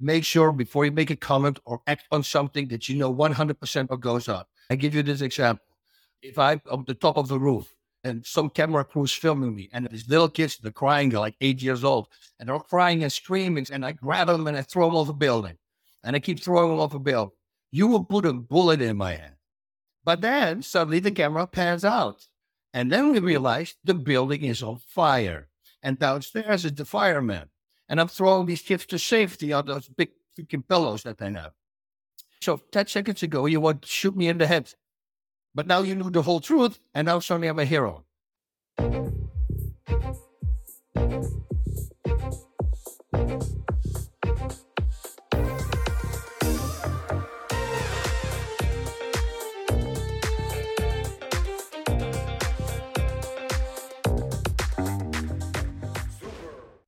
make sure before you make a comment or act on something that you know 100% what goes on. I give you this example. If I'm on the top of the roof and some camera crew is filming me and these little kids, they're crying, they're like eight years old, and they're crying and screaming, and I grab them and I throw them off a building. And I keep throwing them off a building. You will put a bullet in my head. But then suddenly the camera pans out. And then we realize the building is on fire. And downstairs is the fireman. And I'm throwing these kids to safety on those big freaking pillows that they have. So 10 seconds ago, you to shoot me in the head. But now you knew the whole truth, and now suddenly I'm a hero.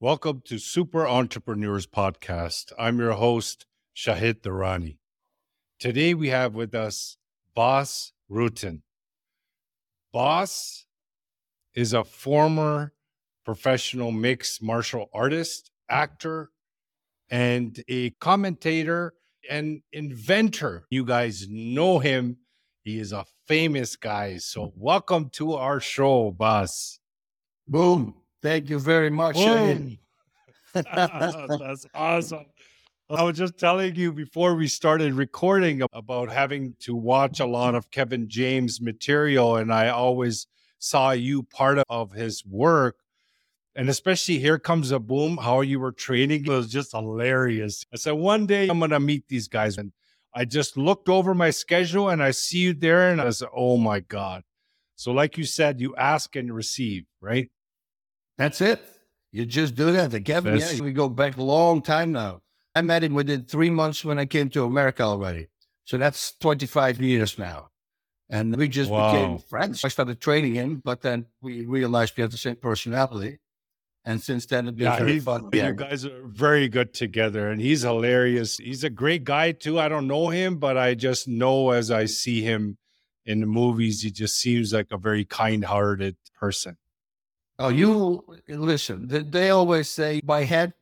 Welcome to Super Entrepreneurs Podcast. I'm your host, Shahid Durrani. Today we have with us Bas Rutten. Bas is a former professional mixed martial artist, actor, and a commentator and inventor. You guys know him. He is a famous guy. So, welcome to our show, Bas. Boom. Thank you very much. That's awesome. I was just telling you before we started recording about having to watch a lot of Kevin James material, and I always saw you part of his work. And especially Here Comes a Boom, how you were training was just hilarious. I said, one day I'm going to meet these guys. And I just looked over my schedule and I see you there, and I said, oh my God. So, like you said, you ask and receive, right? That's it. You just do that. The Kevin, yeah, we go back a long time now. I met him within three months when I came to America already. So that's 25 years now. And we just wow. became friends. I started training him, but then we realized we had the same personality. And since then, it's been yeah, very fun. You guys are very good together, and he's hilarious. He's a great guy too. I don't know him, but I just know as I see him in the movies, he just seems like a very kind-hearted person. Oh, you listen. They always say by head.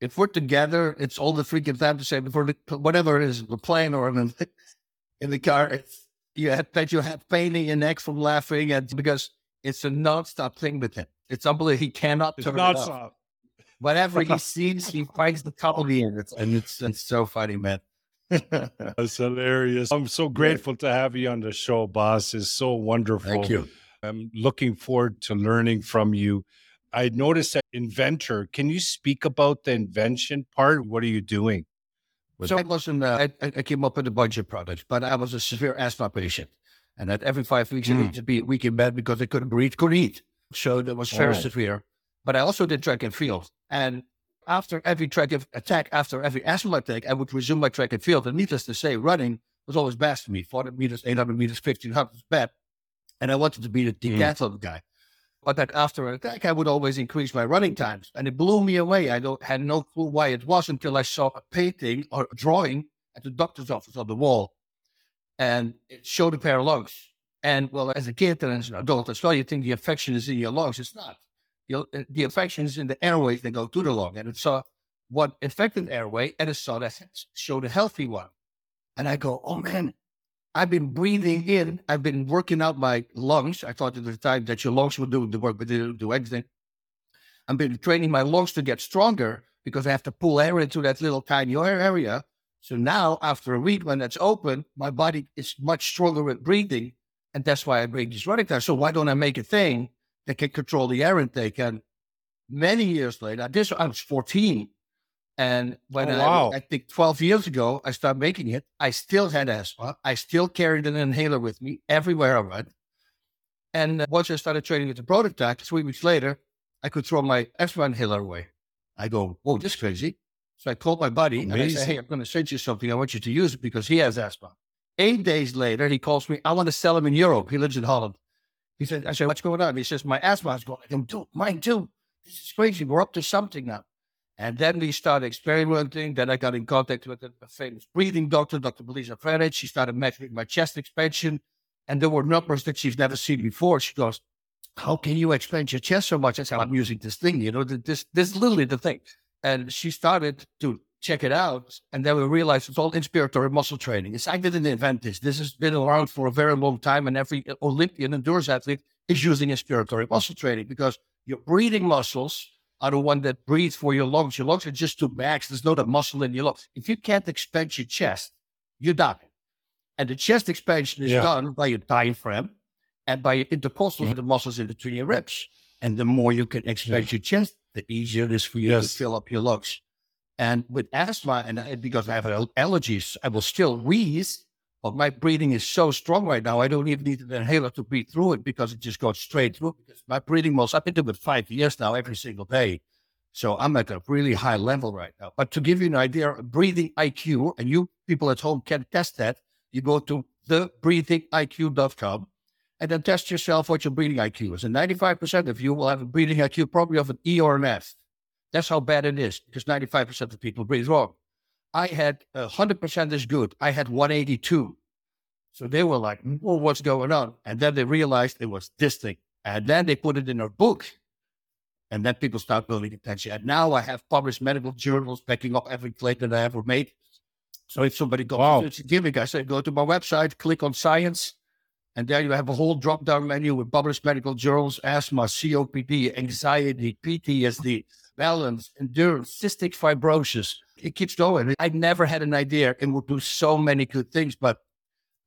If we're together, it's all the freaking time to say before the, whatever it is, the plane or in the, in the car. It's, you have that you have pain in your neck from laughing, and because it's a nonstop thing with him. It's unbelievable. He cannot turn it off. Whatever he sees, he finds the comedy in it, and it's it's so funny, man. That's hilarious. I'm so grateful to have you on the show, Bas. It's so wonderful. Thank you. I'm looking forward to learning from you. I noticed that inventor. Can you speak about the invention part? What are you doing? So I wasn't. Uh, I, I, came up with a bunch of products, but I was a severe asthma patient, and at every five weeks mm. I needed to be a week in bed because I couldn't breathe, couldn't eat. So that was very oh. severe. But I also did track and field, and after every track attack, after every asthma attack, I would resume my track and field. And needless to say, running was always best for me. 400 meters, 800 meters, 1500 was bad and I wanted to be the decathlon mm. guy. But that after an attack, I would always increase my running times, and it blew me away. I don't, had no clue why it was until I saw a painting or a drawing at the doctor's office on the wall, and it showed a pair of lungs. And well, as a kid and as an adult as well, you think the infection is in your lungs. It's not. Uh, the infection is in the airways that go to the lung, and it saw what infected airway, and it saw that showed a healthy one. And I go, oh man, I've been breathing in. I've been working out my lungs. I thought at the time that your lungs would do the work, but they don't do anything. I've been training my lungs to get stronger because I have to pull air into that little tiny area. So now, after a week when that's open, my body is much stronger with breathing. And that's why I bring this running time. So why don't I make a thing that can control the air intake? And many years later, this I was 14. And when oh, wow. I, I, think 12 years ago, I started making it, I still had asthma. I still carried an inhaler with me everywhere I went. And uh, once I started training with the prototype, three weeks later, I could throw my asthma inhaler away. I go, whoa, this is crazy. So I called my buddy Amazing. and I said, hey, I'm going to send you something. I want you to use it because he has asthma. Eight days later, he calls me. I want to sell him in Europe. He lives in Holland. He said, I said, what's going on? He says, my asthma is going. I go, dude, mine too. This is crazy. We're up to something now. And then we started experimenting. Then I got in contact with a, famous breathing doctor, Dr. Melissa Ferret. She started measuring my chest expansion. And there were numbers that she's never seen before. She goes, How can you expand your chest so much? I said, I'm using this thing, you know, this, this is literally the thing. And she started to check it out. And then we realized it's all inspiratory muscle training. It's, I didn't invent this. This has been around for a very long time. And every Olympian endurance athlete is using inspiratory muscle training because your breathing muscles are the one that breathe for your lungs. Your lungs are just two bags. There's not a muscle in your lungs. If you can't expand your chest, you're die. And the chest expansion is yeah. done by your diaphragm and by your intercostal, mm-hmm. the muscles in between your ribs. And the more you can expand yeah. your chest, the easier it is for you yes. to fill up your lungs. And with asthma, and because I have allergies, I will still wheeze, but my breathing is so strong right now, I don't even need an inhaler to breathe through it because it just goes straight through. Because my breathing muscles, I've been doing it five years now, every single day. So I'm at a really high level right now. But to give you an idea, breathing IQ, and you people at home can test that, you go to thebreathingiq.com and then test yourself what your breathing IQ is. And 95% of you will have a breathing IQ probably of an E or an F. That's how bad it is because 95% of people breathe wrong. I had uh, 100% is good. I had 182. So they were like, well, what's going on? And then they realized it was this thing. And then they put it in a book. And then people start building attention. And now I have published medical journals backing up every claim that I ever made. So if somebody goes, wow. it's a gimmick, I say, go to my website, click on science, and there you have a whole drop down menu with published medical journals, asthma, COPD, anxiety, PTSD, balance, endurance, cystic fibrosis. It keeps going. I never had an idea it would do so many good things, but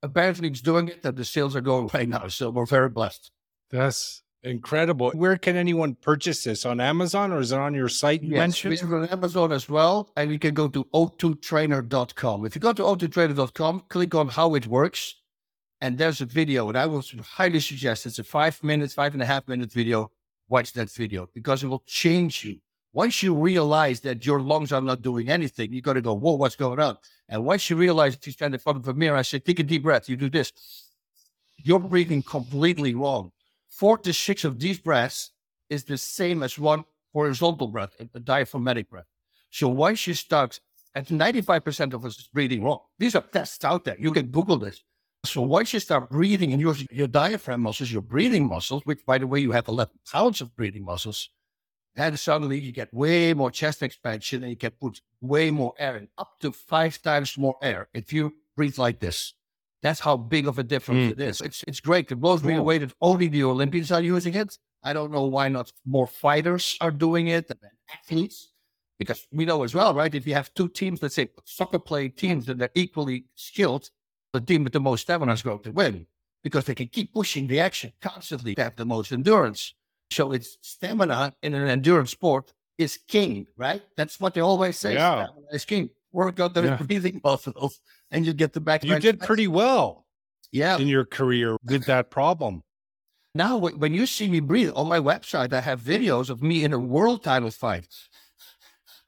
apparently it's doing it and the sales are going right now. So we're very blessed. That's incredible. Where can anyone purchase this? On Amazon or is it on your site you yes, mentioned? It's on Amazon as well. And you can go to o2trainer.com. If you go to o2trainer.com, click on how it works. And there's a video, and I will highly suggest it's a five minutes, five and a half minute video. Watch that video because it will change you once you realize that your lungs are not doing anything, you got to go, whoa, what's going on? And once you realize stand in front of a mirror, I say, take a deep breath. You do this. You're breathing completely wrong. Four to six of these breaths is the same as one horizontal breath, a diaphragmatic breath. So once you start, and 95% of us is breathing wrong. These are tests out there. You can Google this. So once you start breathing and using your diaphragm muscles, your breathing muscles, which by the way, you have 11 pounds of breathing muscles, then suddenly you get way more chest expansion and you can put way more air in, up to five times more air if you breathe like this. That's how big of a difference mm. it is. It's it's great. It blows me away that only the Olympians are using it. I don't know why not more fighters are doing it and athletes. Because we know as well, right? If you have two teams, let's say soccer playing teams that are equally skilled, the team with the most stamina is going to win because they can keep pushing the action constantly to have the most endurance. So it's stamina in an endurance sport is king, right? That's what they always say. Yeah. Stamina is king. Work out the yeah. breathing muscles and you get the back. You did pretty well. Yeah. In your career with that problem. Now, when you see me breathe on my website, I have videos of me in a world title fight.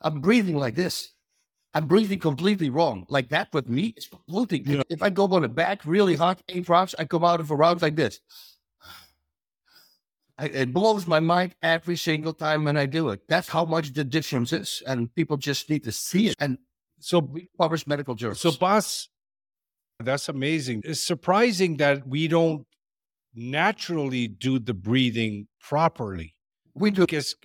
I'm breathing like this. I'm breathing completely wrong. Like that with me, it's completely. Yeah. If I go on the back really hard, eight rounds, I come out of a round like this. I, it blows my mind every single time when I do it. That's how much the difference is, and people just need to see it. And so we publish medical journals. So, Bas, that's amazing. It's surprising that we don't naturally do the breathing properly. We do. Because,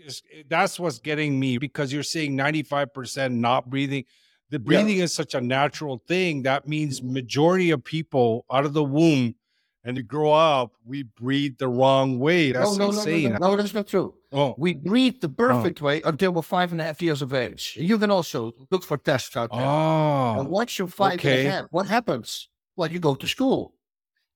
that's what's getting me because you're saying 95% not breathing. The breathing yeah. is such a natural thing. That means majority of people out of the womb and to grow up, we breathe the wrong way. That's no, no, insane. No, no, no, that's not true. Oh. We breathe the oh. perfect oh. way until we're five and a half years of age. You can also look for tests out there. Oh, and once you're five okay. and a half, what happens? Well, you go to school,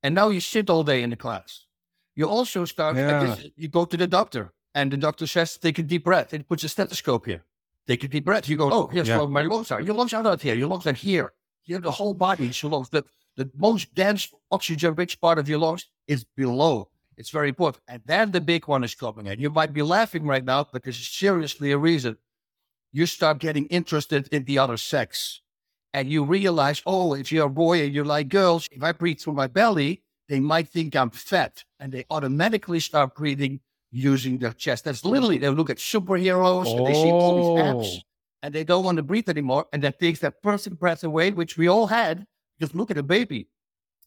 and now you sit all day in the class. You also start. Yeah. You go to the doctor, and the doctor says, "Take a deep breath." And puts a stethoscope here. Take a deep breath. You go, "Oh, here's yeah. where my lungs are. Your lungs are not here. Your lungs are here. You have the whole body your lungs." The the most dense oxygen rich part of your lungs is below. It's very important. And then the big one is coming in. You might be laughing right now, but there's seriously a reason. You start getting interested in the other sex. And you realize, oh, if you're a boy and you like girls, if I breathe through my belly, they might think I'm fat. And they automatically start breathing using their chest. That's literally, they look at superheroes oh. and they see all these apps oh. and they don't want to breathe anymore. And that takes that perfect breath away, which we all had just look at a baby.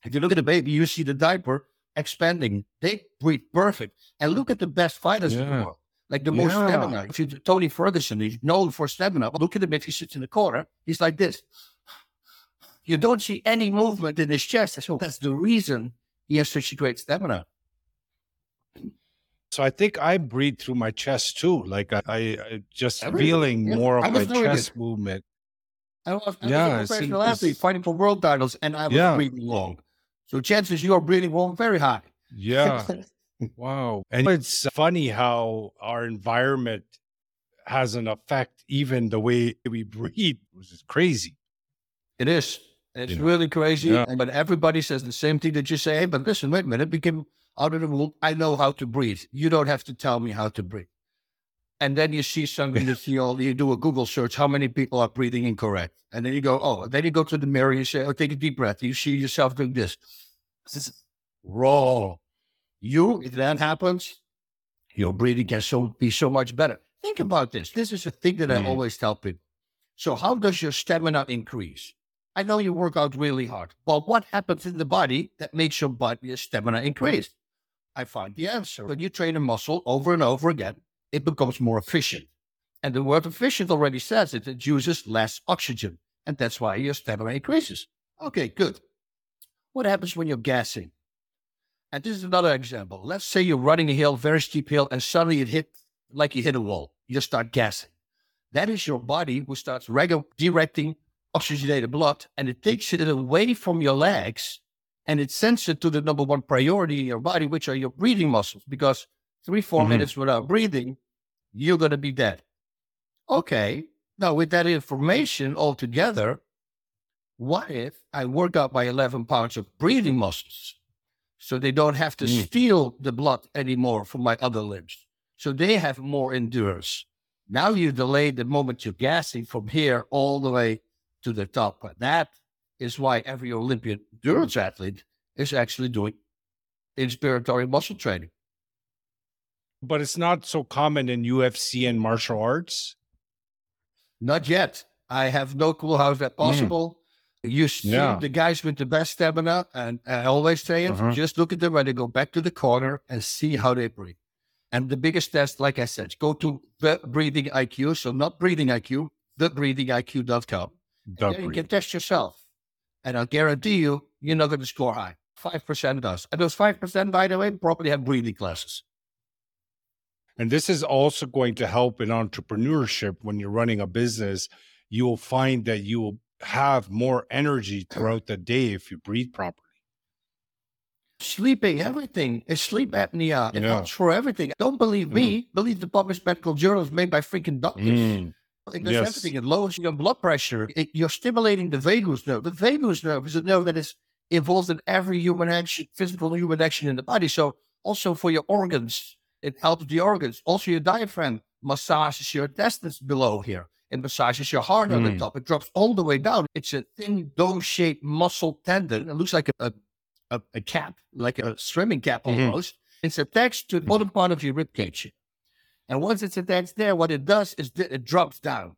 If you look at a baby, you see the diaper expanding. They breathe perfect. And look at the best fighters yeah. in the world. like the most Yeah. stamina. If you Tony Ferguson, he's known for stamina. But look at him if he sits in the corner, he's like this. You don't see any movement in his chest. So that's the reason he has such a great stamina. So I think I breathe through my chest too. Like I, I I just Everything, feeling yeah. more of my chest it. movement. I was, I Yeah, was a professional in- athlete it's- fighting for world titles, and I was Yeah. breathing long. So chances you are breathing long very high. Yeah. wow. And it's funny how our environment has an effect, even the way we breathe, which is crazy. It is. It's You know, really crazy. yeah. But everybody says the same thing that you say. Hey, but listen, wait a minute. We came out of the womb. I know how to breathe. You don't have to tell me how to breathe. And then you see something that you, you do a Google search, how many people are breathing incorrect? And then you go, oh, then you go to the mirror, you say, oh, take a deep breath. You see yourself doing this. This is raw. You, if that happens, your breathing can so be so much better. Think about this. This is a thing that I Mhm. always tell people. So how does your stamina increase? I know you work out really hard, but what happens in the body that makes your body your stamina increase? I find the answer. When you train a muscle over and over again, it becomes more efficient. And the word efficient already says it. It uses less oxygen. And that's why your stamina increases. Okay, good. What happens when you're gassing? And this is another example. Let's say you're running a hill, very steep hill, and suddenly it hit like you hit a wall. You start gassing. That is your body who starts regu- directing oxygenated blood and it takes it away from your legs and it sends it to the number one priority in your body, which are your breathing muscles. Because three, 4 Mhm. minutes without breathing, you're going to be dead. Okay. Now, with that information all together, what if I work out my 11 pounds of breathing muscles so they don't have to Mm. steal the blood anymore from my other limbs? So they have more endurance. Now you delay the moment you're gassing from here all the way to the top. But that is why every Olympian endurance athlete is actually doing inspiratory muscle training. But it's not so common in UFC and martial arts. Not yet. I have no clue how is that possible. You see Yeah. the guys with the best stamina, and I always say it, Uh-huh. just look at them when they go back to the corner and see how they breathe. And the biggest test, like I said, go to the breathing IQ. So not breathing IQ, thebreathingiq.com. Duck Then you breathing. can test yourself. And I'll guarantee you, you're not going to score high. 5% does. And those 5%, by the way, probably have breathing classes. And this is also going to help in entrepreneurship when you're running a business. You will find that you will have more energy throughout the day if you breathe properly. Sleeping, everything is sleep apnea. It Yeah. helps for everything. Don't believe me. Believe the published medical journals made by freaking doctors. Mm. It does Yes. everything. It lowers your blood pressure. It, you're stimulating the vagus nerve. The vagus nerve is a nerve that is involved in every human action, physical human action in the body. So also for your organs, it helps the organs. Also your diaphragm massages your intestines below here. It massages your heart on the Mm. top. It drops all the way down. It's a thin dome-shaped muscle tendon. It looks like a, a, a, cap, like a swimming cap Mhm. almost. It's attached to the bottom part of your rib cage. And once it's attached there, what it does is th- it drops down.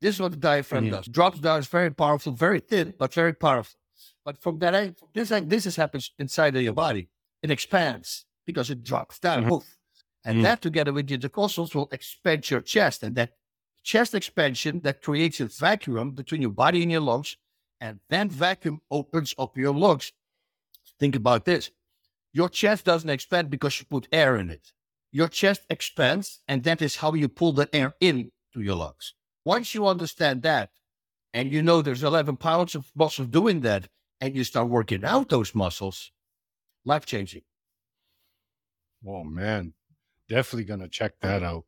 This is what the diaphragm does. Drops down is very powerful, very thin, but very powerful. But from that, end- this this is happens inside of your body. It expands because it drops down. Mhm. And Mhm. that together with the intercostals will expand your chest. And that chest expansion that creates a vacuum between your body and your lungs. And that vacuum opens up your lungs. Think about this. Your chest doesn't expand because you put air in it. Your chest expands, and that is how you pull the air in to your lungs. Once you understand that, and you know there's 11 pounds of muscles doing that, and you start working out those muscles, life changing. Oh man, definitely gonna check that out.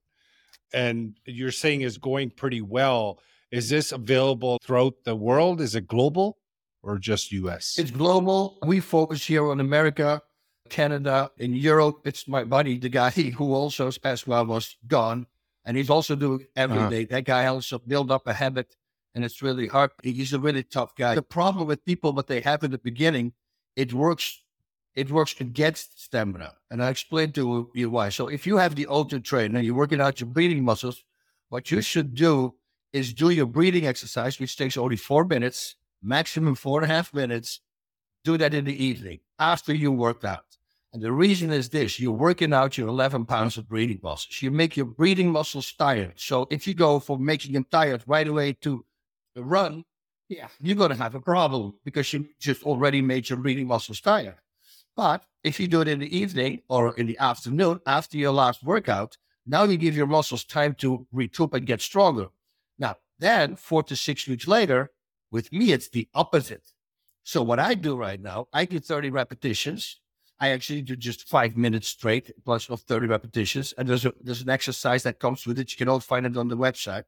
And you're saying is going pretty well. Is this available throughout the world? Is it global or just US? It's global. We focus here on America, Canada, in Europe. It's my buddy, the guy who also as well was gone. And he's also doing every Uh-huh. day. That guy also built up a habit and it's really hard. He's a really tough guy. The problem with people, what they have in the beginning, it works. It works against stamina. And I explained to you why. So if you have the O2 Trainer, you're working out your breathing muscles, what you should do is do your breathing exercise, which takes only four minutes, maximum four and a half minutes. Do that in the evening after you worked out. And the reason is this you're working out your 11 pounds of breathing muscles. You make your breathing muscles tired. So if you go from making them tired right away to run, yeah, you're going to have a problem because you just already made your breathing muscles tired. But if you do it in the evening or in the afternoon after your last workout, now you give your muscles time to recoup and get stronger. Now, then four to six weeks later, with me, it's the opposite. So what I do right now, I do 30 repetitions. I actually do just five minutes straight plus of 30 repetitions. And there's a, there's an exercise that comes with it. You can all find it on the website.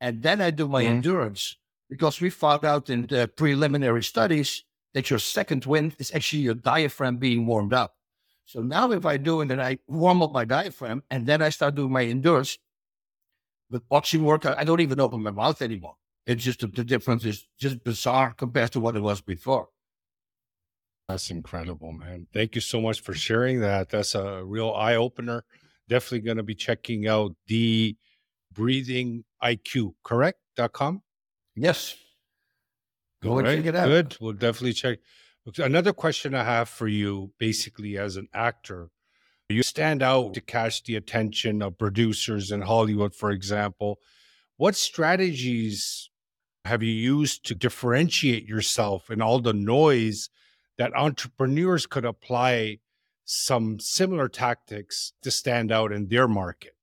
And then I do my mm-hmm. endurance because we found out in the preliminary studies that your second wind is actually your diaphragm being warmed up. So now if I do it and I warm up my diaphragm and then I start doing my endurance, with boxing workout, I don't even open my mouth anymore. It's just the difference is just bizarre compared to what it was before. That's incredible, man. Thank you so much for sharing that. That's a real eye opener. Definitely going to be checking out the breathing IQ, correct? Dot com. Yes. Go and check it out. Good. We'll definitely check. Another question I have for you, basically, as an actor, you stand out to catch the attention of producers in Hollywood, for example. What strategies have you used to differentiate yourself in all the noise that entrepreneurs could apply some similar tactics to stand out in their market?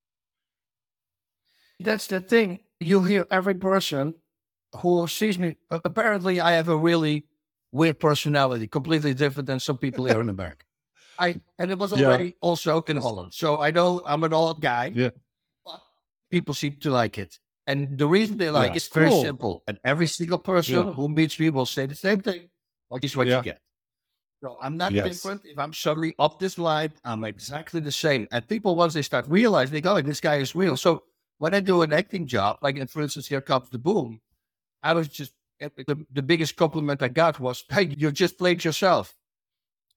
That's the thing. You hear every person who sees me. Apparently, I have a really weird personality, completely different than some people here in America. I and it was already yeah. also in Holland. So I know I'm an old guy. Yeah. But people seem to like it. And the reason they like yeah, it's very simple. And every single person yeah. who meets me will say the same thing. Like this is what you get. So I'm not yes. different. If I'm suddenly up this line, I'm exactly the same. And people once they start realizing they go, oh, this guy is real. So when I do an acting job, like for instance, here comes the boom, I was just the, the biggest compliment I got was, Hey, you just played yourself.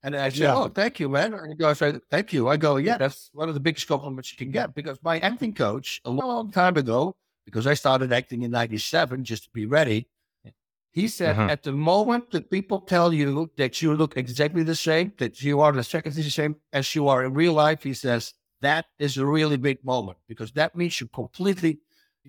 And I said, yeah. Oh, thank you, man. And he goes, Thank you. I go, Yeah, that's one of the biggest compliments you can get because my acting coach, a long time ago, because I started acting in 97 just to be ready, he said, uh-huh. At the moment that people tell you that you look exactly the same, that you are the second the same as you are in real life, he says, That is a really big moment because that means you're completely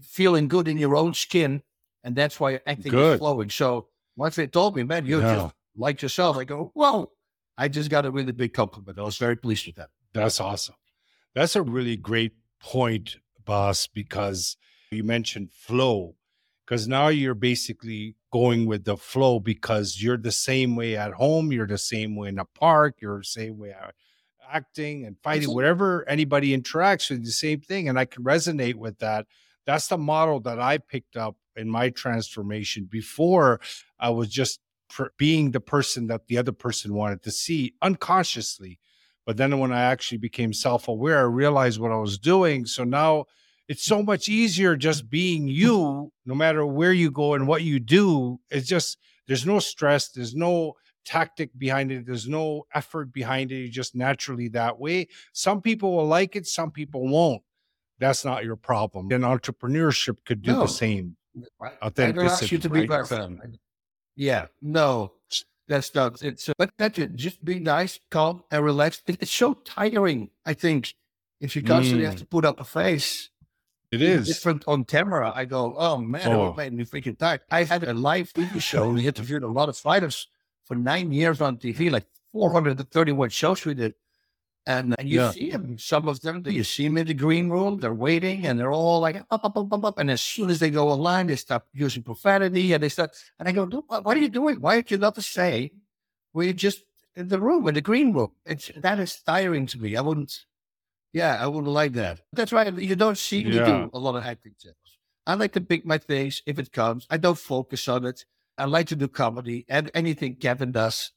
feeling good in your own skin. And that's why acting good. is flowing. So once they told me, man, you yeah. just like yourself, I go, Whoa I just got a really big compliment. I was very pleased with that. That's awesome. That's a really great point, Bas, because you mentioned flow. Because now you're basically going with the flow because you're the same way at home, you're the same way in a park, you're the same way acting and fighting, whatever anybody interacts with, the same thing. And I can resonate with that. That's the model that I picked up in my transformation. Before I was just being the person that the other person wanted to see unconsciously. But then when I actually became self aware, I realized what I was doing. So now it's so much easier just being you, no matter where you go and what you do. It's just, there's no stress, there's no tactic behind it, there's no effort behind it. You're just naturally that way. Some people will like it, some people won't. That's not your problem. And entrepreneurship could do no. the same. Authenticity. I don't ask you to be perfect. Yeah, no, that's not. It's but that's it. Just be nice, calm, and relaxed. It, it's so tiring. I think if you constantly mm. have to put up a face. It is different on camera. I go, oh man, oh. it made me freaking tired. I had a live TV show. We interviewed a lot of fighters for nine years on TV, like 431 shows we did. And, and you yeah. see them, some of them, you see them in the green room, they're waiting and they're all like, up, up, up, up, up. And as soon as they go online, they stop using profanity and they start, and I go, what are you doing? Why aren't you not to say, we're just in the room, in the green room? It's, that is tiring to me. I wouldn't, yeah, I wouldn't like that. That's why you don't see me yeah. do a lot of acting channels. I like to pick my things if it comes. I don't focus on it. I like to do comedy and anything Kevin does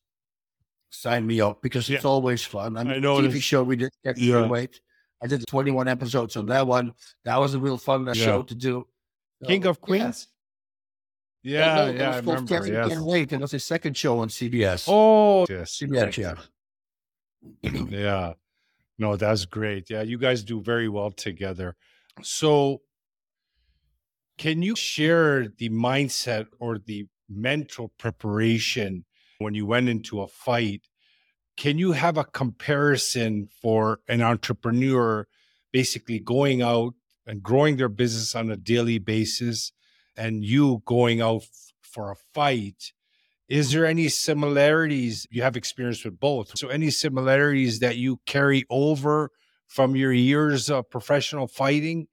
sign me up because yeah. it's always fun. I, mean, I know TV show we did yeah. Wait. I did 21 episodes on that one. That was a real fun uh, yeah. show to do. So, King of Queens. Yeah, yeah, yeah I remember. Kevin yes. Can't Wait. It was his second show on CBS. Oh, yes, CBS. Yeah. yeah. No, that's great. Yeah, you guys do very well together. So, can you share the mindset or the mental preparation when you went into a fight can you have a comparison for an entrepreneur basically going out and growing their business on a daily basis and you going out for a fight? Is there any similarities? You have experience with both. So, any similarities that you carry over from your years of professional fighting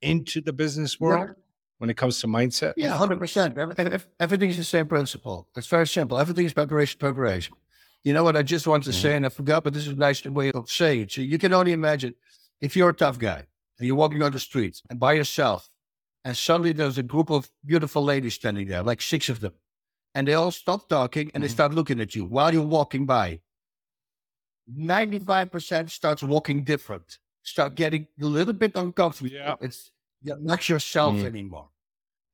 into the business world? When it comes to mindset? Yeah, hundred percent. Everything's the same principle. It's very simple. Everything is preparation, preparation. You know what I just wanted to mm-hmm. say, and I forgot, but this is a nice way of saying it. So you can only imagine if you're a tough guy and you're walking on the streets and by yourself, and suddenly there's a group of beautiful ladies standing there, like six of them, and they all stop talking and mm-hmm. they start looking at you while you're walking by. 95% starts walking different, start getting a little bit uncomfortable. Yeah. It's you're not yourself mm-hmm. anymore.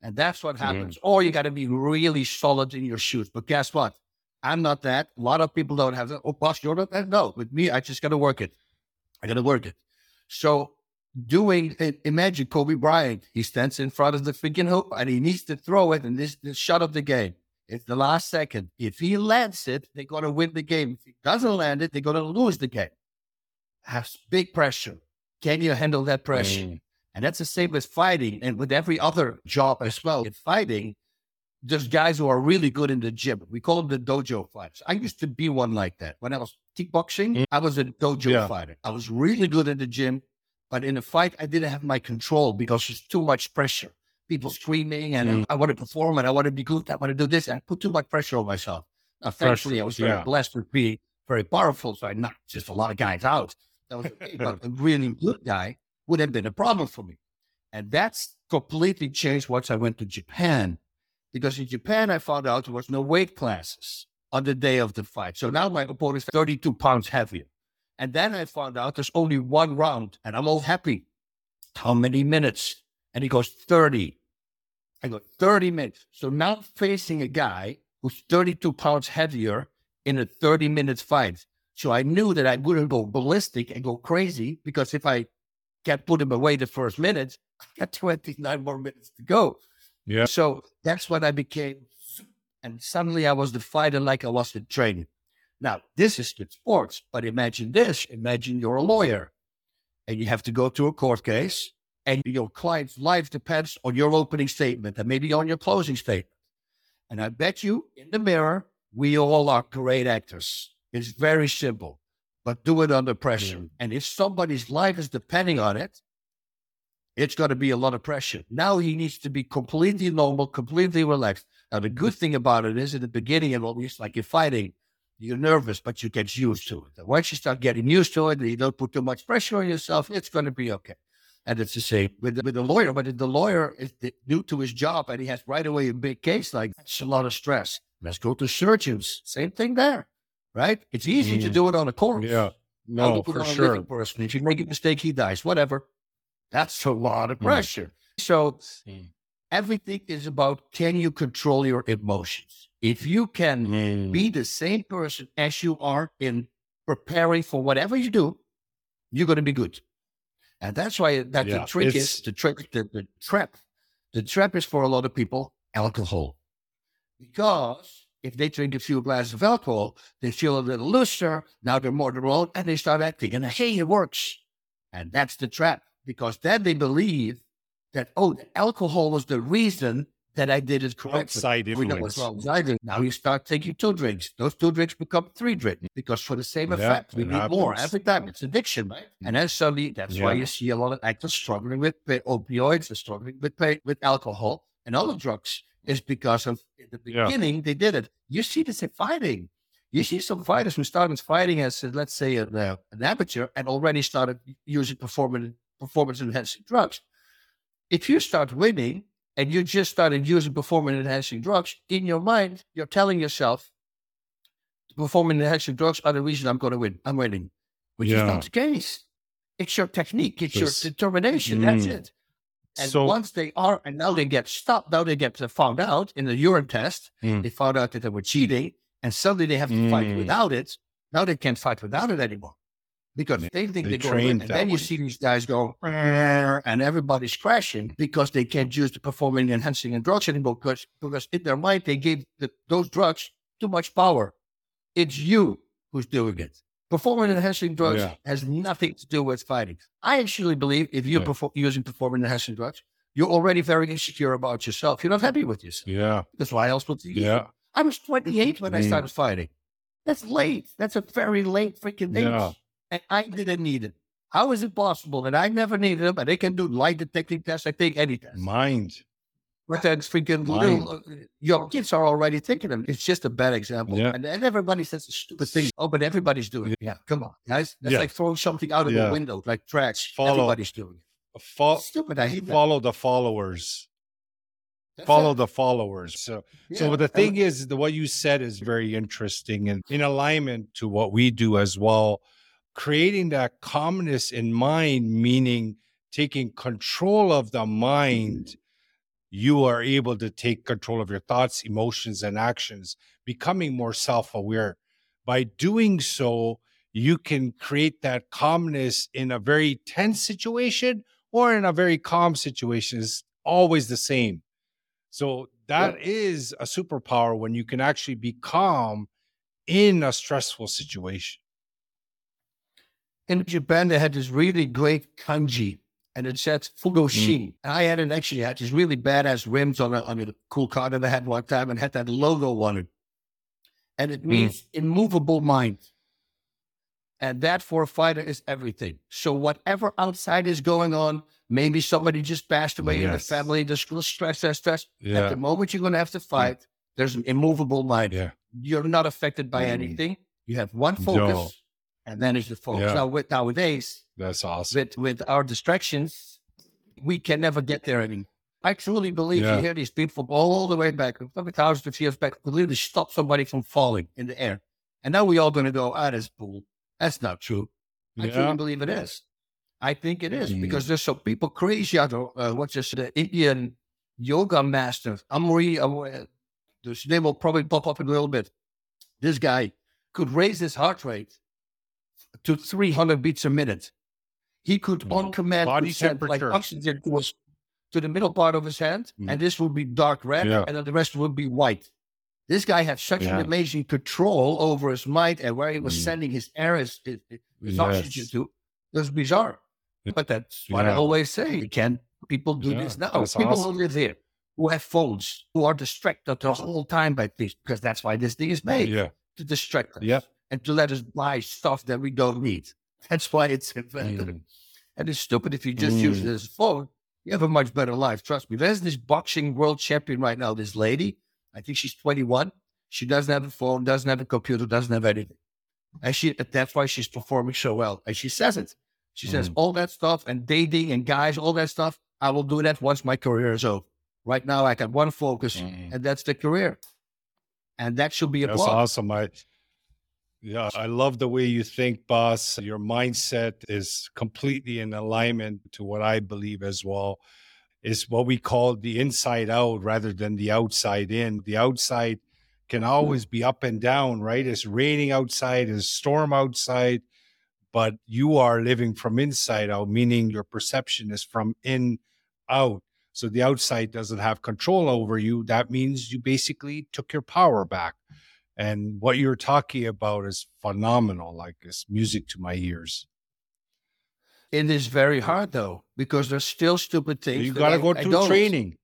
And that's what mm-hmm. happens. Mm-hmm. Or you got to be really solid in your shoes. But guess what? I'm not that. A lot of people don't have that. Oh, Bas, you're not that. No, with me, I just got to work it. I got to work it. So doing, it, imagine Kobe Bryant. He stands in front of the freaking hoop and he needs to throw it. And this, this shot of the game. It's the last second. If he lands it, they're going to win the game. If he doesn't land it, they're going to lose the game. Has big pressure. Can you handle that pressure? Mm. And that's the same with fighting and with every other job as well. In fighting, there's guys who are really good in the gym. We call them the dojo fighters. I used to be one like that. When I was kickboxing, mm. I was a dojo yeah. fighter. I was really good in the gym, but in a fight, I didn't have my control because there's too much pressure. People screaming and mm. I want to perform and I want to be good. I want to do this. And I put too much pressure on myself. Now, thankfully, I was very yeah. blessed with being very powerful. So I knocked just a lot of guys out. That was okay. but a really good guy would have been a problem for me. And that's completely changed once I went to Japan. Because in Japan, I found out there was no weight classes on the day of the fight. So now my opponent is 32 pounds heavier. And then I found out there's only one round, and I'm all happy. How many minutes? And he goes, 30. I go, 30 minutes. So now facing a guy who's 32 pounds heavier in a 30 minute fight. So I knew that I wouldn't go ballistic and go crazy because if I can't put him away the first minute, I got 29 more minutes to go. Yeah. So that's when I became, and suddenly I was the fighter like I was in training. Now, this is good sports, but imagine this. Imagine you're a lawyer and you have to go to a court case and your client's life depends on your opening statement and maybe on your closing statement. And I bet you in the mirror, we all are great actors. It's very simple but do it under pressure. Mm. And if somebody's life is depending on it, it's going to be a lot of pressure. Now he needs to be completely normal, completely relaxed. Now, the good thing about it is in the beginning, and always like you're fighting, you're nervous, but you get used to it. And once you start getting used to it, and you don't put too much pressure on yourself, it's going to be okay. And it's the same with the, with the lawyer. But the lawyer is new to his job and he has right away a big case like it's a lot of stress. Let's go to surgeons. Same thing there right? It's easy mm. to do it on a course. Yeah. No, for sure. Person. If you make a mistake, he dies, whatever. That's a lot of mm. pressure. Mm. So everything is about can you control your emotions? If you can mm. be the same person as you are in preparing for whatever you do, you're going to be good. And that's why that yeah, the trick is the trick, the, the trap. The trap is for a lot of people alcohol. Because if they drink a few glasses of alcohol, they feel a little looser. Now they're more their own and they start acting. And hey, it works. And that's the trap because then they believe that, oh, the alcohol was the reason that I did it correctly. Outside influence. Outside. Now you start taking two drinks. Those two drinks become three drinks because for the same effect, yeah, we need happens. more every time. It's addiction, right? And then suddenly, that's yeah. why you see a lot of actors struggling with opioids, they're struggling with with alcohol and other drugs is because of in the beginning yeah. they did it. You see this in fighting. You see some fighters who started fighting as, let's say, an, uh, an amateur and already started using performance performance enhancing drugs. If you start winning and you just started using performance enhancing drugs, in your mind, you're telling yourself, performance enhancing drugs are the reason I'm going to win. I'm winning, which yeah. is not the case. It's your technique, it's your determination. Mm. That's it. And so, once they are, and now they get stopped, now they get found out in the urine test, mm. they found out that they were cheating, and suddenly they have to mm. fight without it. Now they can't fight without it anymore because they think they, they go. And then way. you see these guys go, and everybody's crashing because they can't use the performance enhancing and drugs anymore because, because in their mind they gave the, those drugs too much power. It's you who's doing it. Performance enhancing drugs Yeah. has nothing to do with fighting. I actually believe if you're Yeah. perfor- using performance enhancing drugs, you're already very insecure about yourself. You're not happy with yourself. Yeah. That's why else would you Yeah. I was 28 when I Mm. started fighting. That's late. That's a very late freaking age. Yeah. And I didn't need it. How is it possible that I never needed them and they can do light detecting tests? I take any test. Mind. But that's freaking little, your kids are already taking them. It's just a bad example. Yeah. And, and everybody says stupid thing. Oh, but everybody's doing it. Yeah, come on, guys. That's Yeah. like throwing something out of Yeah. the window, like trash. Follow- Everybody's doing it. Fo- Stupid. I hate that. follow the followers. That's Follow it. the followers. So Yeah. So the thing is, the, what you said is very interesting and in alignment to what we do as well. Creating that calmness in mind, meaning taking control of the mind, you are able to take control of your thoughts, emotions, and actions, becoming more self aware. By doing so, you can create that calmness in a very tense situation or in a very calm situation. It's always the same. So that is a superpower when you can actually be calm in a stressful situation. in Japan, they had this really great kanji, and it said Fudoshin. Mm. And I had an actually had these really badass rims on a, on a cool car that I had one time and had that logo on it. And Mm. it means immovable mind. And that for a fighter is everything. So whatever outside is going on, maybe somebody just passed away in the Yes. family, there's stress, stress, stress. At the moment you're going to have to fight, there's an immovable mind. Yeah. You're not affected by Mm. anything. You have one focus. And then is the focus. Yeah. Now, with nowadays, That's awesome. with with our distractions, we can never get there anymore. I truly believe Yeah. you hear these people all the way back, probably thousands of years back, could literally stop somebody from falling in the air. And now we all going to go, ah, that's bull. That's not true. I Yeah. truly believe it is. I think it is Mm. because there's some people crazy out there. Uh, what's this? The Indian yoga master, Amri, uh, his name will probably pop up in a little bit. This guy could raise his heart rate to 300 beats a minute. He could, on command, Body like oxygen to, his, to the middle part of his hand, Mm. and this would be dark red, Yeah. and then the rest would be white. This guy had such Yeah. an amazing control over his mind and where he was Mm. sending his air, his, his, Yes. oxygen to. It was bizarre. But that's what I always say. You can people do this now. that's People awesome. who live here, who have phones, who are distracted the whole time by this, because that's why this thing is made Yeah. to distract us Yeah. And to let us buy stuff that we don't need. That's why it's invented. Mm. And it's stupid if you just use it Mm. as a phone. You have a much better life. Trust me. There's this boxing world champion right now, this lady. I think she's 21. She doesn't have a phone, doesn't have a computer, doesn't have anything. And she that's why she's performing so well. And she says it. She says Mm. all that stuff and dating and guys, all that stuff, I will do that once my career is over. Right now I got one focus, Mm. and that's the career. And that should be a That's awesome. I yeah, I love the way you think, Bas. Your mindset is completely in alignment to what I believe as well. Is what we call the inside out rather than the outside in. The outside can mm. always be up and down, right? It's raining outside, it's storm outside, but you are living from inside out, meaning your perception is from in out. So the outside doesn't have control over you. That means you basically took your power back. And what you're talking about is phenomenal. Like it's music to my ears. It is very hard though, because there's still stupid things. You got to I- go I through don't. training.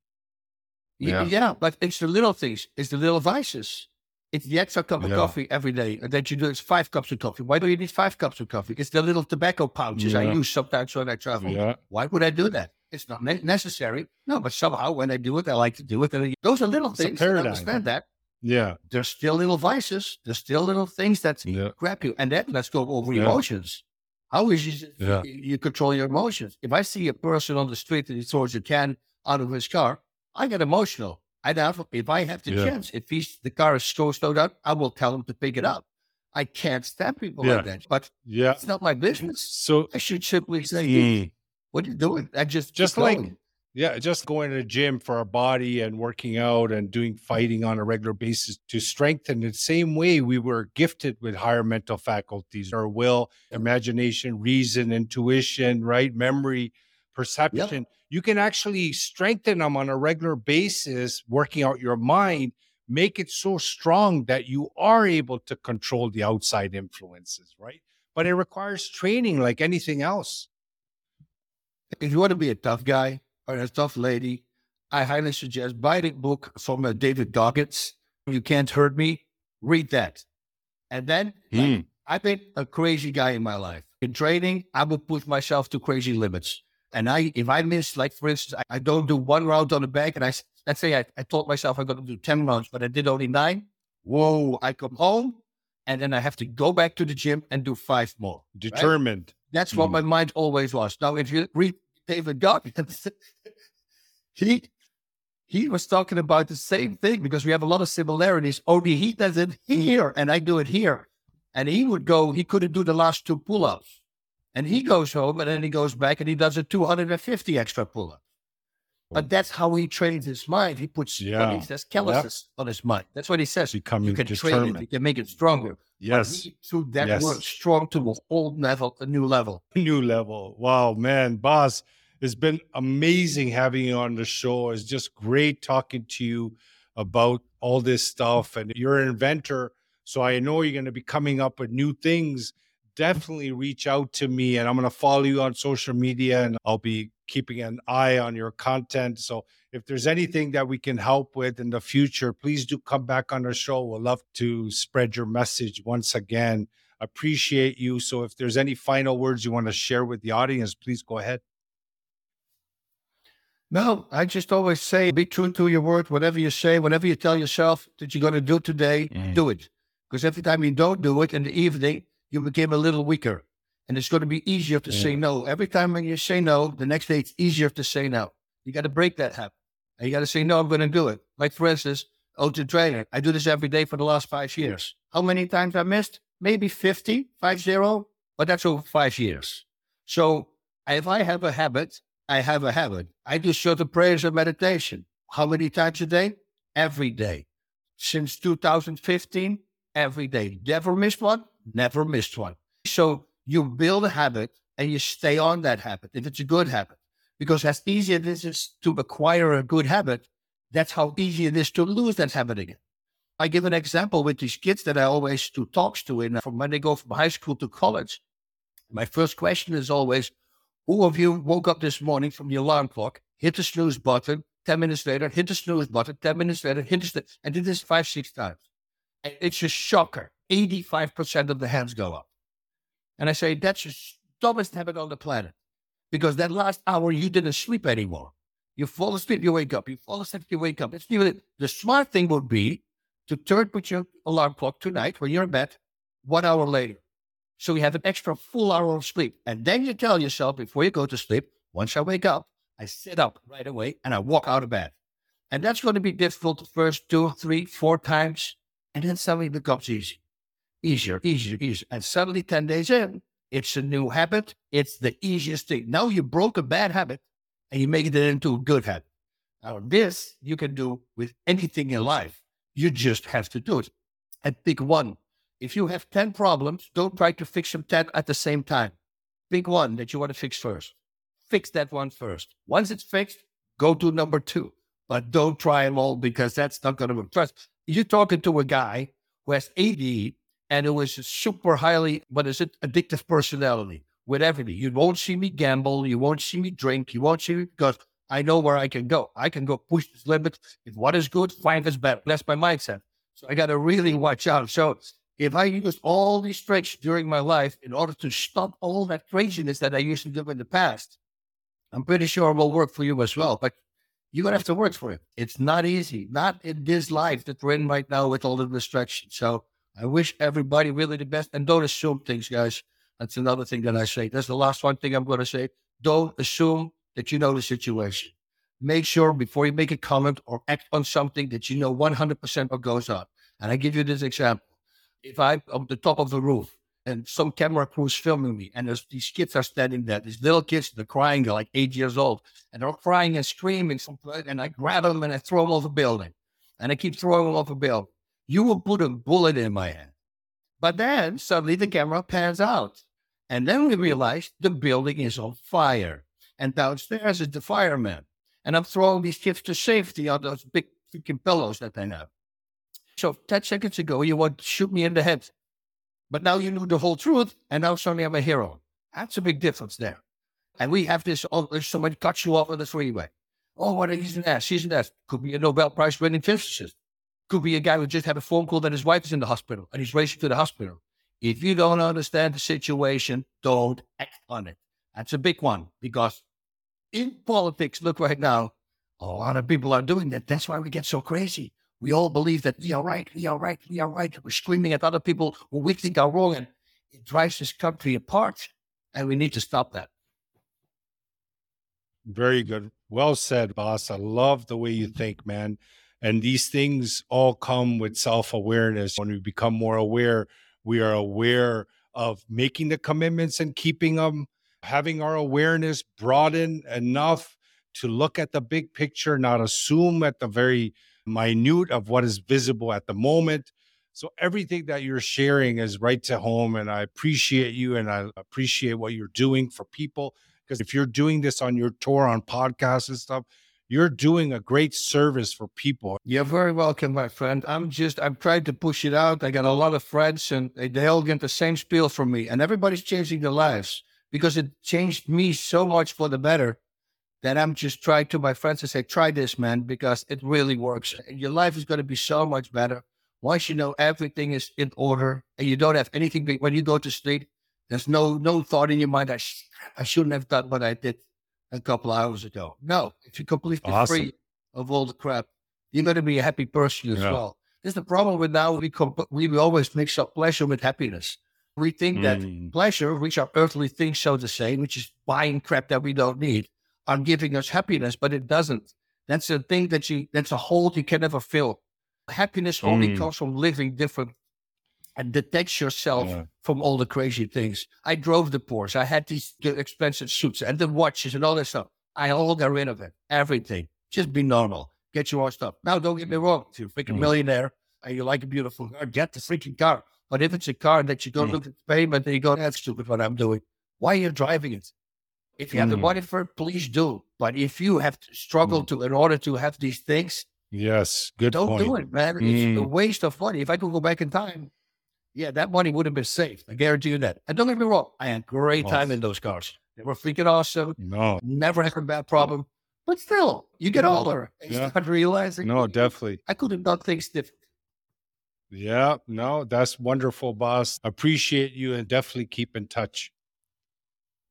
Yeah. Yeah. but it's the little things. It's the little vices. It's the extra cup of Yeah. coffee every day and that you do. It's five cups of coffee. Why do you need five cups of coffee? It's the little tobacco pouches I use sometimes when I travel. Yeah. Why would I do that? It's not ne- necessary. No, but somehow when I do it, I like to do it. And I- those are little It's things. I understand that. Yeah. There's still little vices. There's still little things that Yeah. grab you. And then let's go over Yeah. emotions. How is you, Yeah. you control your emotions? If I see a person on the street and he throws a can out of his car, I get emotional. I have, if I have the chance, if he's, the car is so slowed down, I will tell him to pick it up. I can't stand people like that. But Yeah. it's not my business. So I should simply say, Mm. "What are you doing?" I just Just like- going. Yeah, just going to the gym for our body and working out and doing fighting on a regular basis to strengthen the same way we were gifted with higher mental faculties, our will, imagination, reason, intuition, right? Memory, perception. You can actually strengthen them on a regular basis, working out your mind, make it so strong that you are able to control the outside influences, right? But it requires training like anything else. If you want to be a tough guy a tough lady, I highly suggest buy the book from uh, David Goggins. You can't hurt me. Read that. And then like, Hmm. I've been a crazy guy in my life. In training, I would push myself to crazy limits. And I, if I miss, like for instance, I, I don't do one round on the back, and I let's say I, I told myself I'm going to do ten rounds, but I did only nine. Whoa! I come home, and then I have to go back to the gym and do five more. Determined. That's what Mm. my mind always was. Now, if you read David Goggins, he he was talking about the same thing because we have a lot of similarities. Only he does it here, and I do it here. And he would go, he couldn't do the last two pull-ups, and he goes home, and then he goes back and he does a 250 extra pull-ups. But that's how he trains his mind. He puts, Yeah. he says, calluses on his mind. That's what he says. Becoming You can train it. You can make it stronger. Yes. threw that Yes. word strong to a whole level, a new level. New level. Wow, man. Bas, it's been amazing having you on the show. It's just great talking to you about all this stuff. And you're an inventor. So I know you're going to be coming up with new things. Definitely reach out to me and I'm going to follow you on social media and I'll be keeping an eye on your content. So if there's anything that we can help with in the future, please do come back on the show. We'll love to spread your message once again. Appreciate you. So if there's any final words you want to share with the audience, please go ahead. No, I just always say be true to your word. Whatever you say, whatever you tell yourself that you're going to do today, Mm. do it. Because every time you don't do it in the evening, you became a little weaker. And it's going to be easier to say no. Every time when you say no, the next day it's easier to say no. You got to break that habit. And you got to say, no, I'm going to do it. Like, for instance, O2 training. I do this every day for the last five years. How many times I missed? Maybe 50, 5-0, but that's over five years. So if I have a habit, I have a habit. I do certain prayers and meditation. How many times a day? Every day. Since 2015, every day. Never missed one, never missed one. So you build a habit and you stay on that habit if it's a good habit. Because as easy as it is to acquire a good habit, that's how easy it is to lose that habit again. I give an example with these kids that I always do talks to in uh, from when they go from high school to college. My first question is always, who of you woke up this morning from the alarm clock, hit the snooze button, 10 minutes later, hit the snooze button, 10 minutes later, hit the snooze, and did this five, six times. And it's a shocker. 85% of the hands go up. And I say, that's the dumbest habit on the planet. Because that last hour, you didn't sleep anymore. You fall asleep, you wake up. You fall asleep, you wake up. It's even, the smart thing would be to turn put your alarm clock tonight when you're in bed, one hour later. So you have an extra full hour of sleep. And then you tell yourself before you go to sleep, once I wake up, I sit up right away and I walk out of bed. And that's going to be difficult the first two, three, four times. And then suddenly it becomes easy. Easier, easier, easier. And suddenly 10 days in, it's a new habit. It's the easiest thing. Now you broke a bad habit and you make it into a good habit. Now, this you can do with anything in life. You just have to do it. And pick one. If you have 10 problems, don't try to fix them 10 at the same time. Pick one that you want to fix first. Fix that one first. Once it's fixed, go to number two. But don't try them all because that's not going to work. Trust. You're talking to a guy who has AD and who is super highly, what is it, addictive personality with everything. You won't see me gamble. You won't see me drink. You won't see me because I know where I can go. I can go push this limit. If what is good, five is better. That's my mindset. So I got to really watch out. So if I use all these tricks during my life in order to stop all that craziness that I used to do in the past, I'm pretty sure it will work for you as well. But you're going to have to work for it. It's not easy, not in this life that we're in right now with all the distractions. So I wish everybody really the best and don't assume things, guys. That's another thing that I say. That's the last one thing I'm going to say. Don't assume that you know the situation. Make sure before you make a comment or act on something that you know 100% what goes on. And I give you this example. If I'm on the top of the roof and some camera crew is filming me and there's, these kids are standing there, these little kids, they're crying, they're like eight years old, and they're crying and screaming, and I grab them and I throw them off a building. And I keep throwing them off a building. You will put a bullet in my hand. But then suddenly the camera pans out. And then we realize the building is on fire. And downstairs is the fireman. And I'm throwing these kids to safety on those big freaking pillows that they have. So 10 seconds ago, you to shoot me in the head. But now you knew the whole truth, and now suddenly I'm a hero. That's a big difference there. And we have this, oh, there's somebody cuts you off on the freeway. Oh, what he's an ass, he's an ass. Could be a Nobel Prize winning physicist. Could be a guy who just had a phone call that his wife is in the hospital and he's racing to the hospital. If you don't understand the situation, don't act on it. That's a big one because in politics, look right now, a lot of people are doing that. That's why we get so crazy. We all believe that we are right, we are right, we are right. We're screaming at other people who we think are wrong, and it drives this country apart. And we need to stop that. Very good. Well said, Bas. I love the way you think, man. And these things all come with self awareness. When we become more aware, we are aware of making the commitments and keeping them, having our awareness broaden enough to look at the big picture, not assume at the very minute of what is visible at the moment. So everything that you're sharing is right to home. And I appreciate you and I appreciate what you're doing for people. Because if you're doing this on your tour, on podcasts and stuff, you're doing a great service for people. You're very welcome, my friend. I'm just, I'm trying to push it out. I got a lot of friends and they, all get the same spiel from me. And everybody's changing their lives because it changed me so much for the better that I'm just trying to my friends to say, try this, man, because it really works. Your life is going to be so much better once you know everything is in order and you don't have anything when you go to sleep. There's no no thought in your mind. I, sh- I shouldn't have done what I did a couple hours ago. No, if you're completely awesome. free of all the crap, you're going to be a happy person as yeah. well. This is the problem with now. We comp- we always mix up pleasure with happiness. We think mm. that pleasure, which are earthly things, so to say, which is buying crap that we don't need, are giving us happiness, but it doesn't. That's a thing that you, that's a hole you can never fill. Happiness only mm. comes from living different and detach yourself yeah. from all the crazy things. I drove the Porsche. I had these expensive suits and the watches and all that stuff. I all got rid of it. Everything. Just be normal. Get your own stuff. Now, don't get me wrong. If you're a freaking mm. millionaire and you like a beautiful car, get the freaking car. But if it's a car that you don't mm. look at the payment and you go, that's stupid what I'm doing. Why are you driving it? If you have mm. the money for it, please do. But if you have to struggle mm. to in order to have these things, yes, good. Don't point. do it, man. It's a mm. waste of money. If I could go back in time, yeah, that money would have been saved. I guarantee you that. And don't get me wrong, I had great time in those cars. They were freaking awesome. No, never had a bad problem. But still, you get older. You yeah. start realizing. No, definitely. I could have done things different. Yeah, no, that's wonderful, Bas. Appreciate you and definitely keep in touch.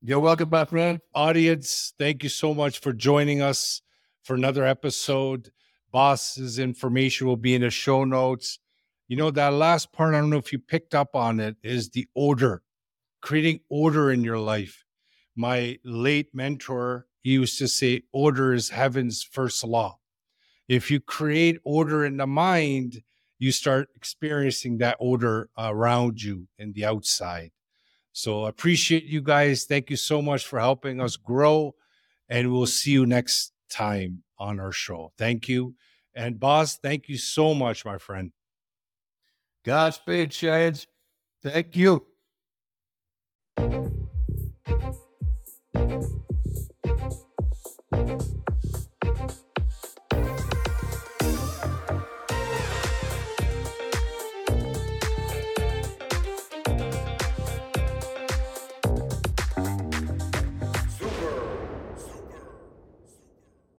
You're welcome, my friend. Audience, thank you so much for joining us for another episode. Bas's information will be in the show notes. You know, that last part, I don't know if you picked up on it, is the order, creating order in your life. My late mentor used to say, order is heaven's first law. If you create order in the mind, you start experiencing that order around you in the outside. So I appreciate you guys. Thank you so much for helping us grow. And we'll see you next time on our show. Thank you. And Bas, thank you so much, my friend. Godspeed, Shades. Thank you.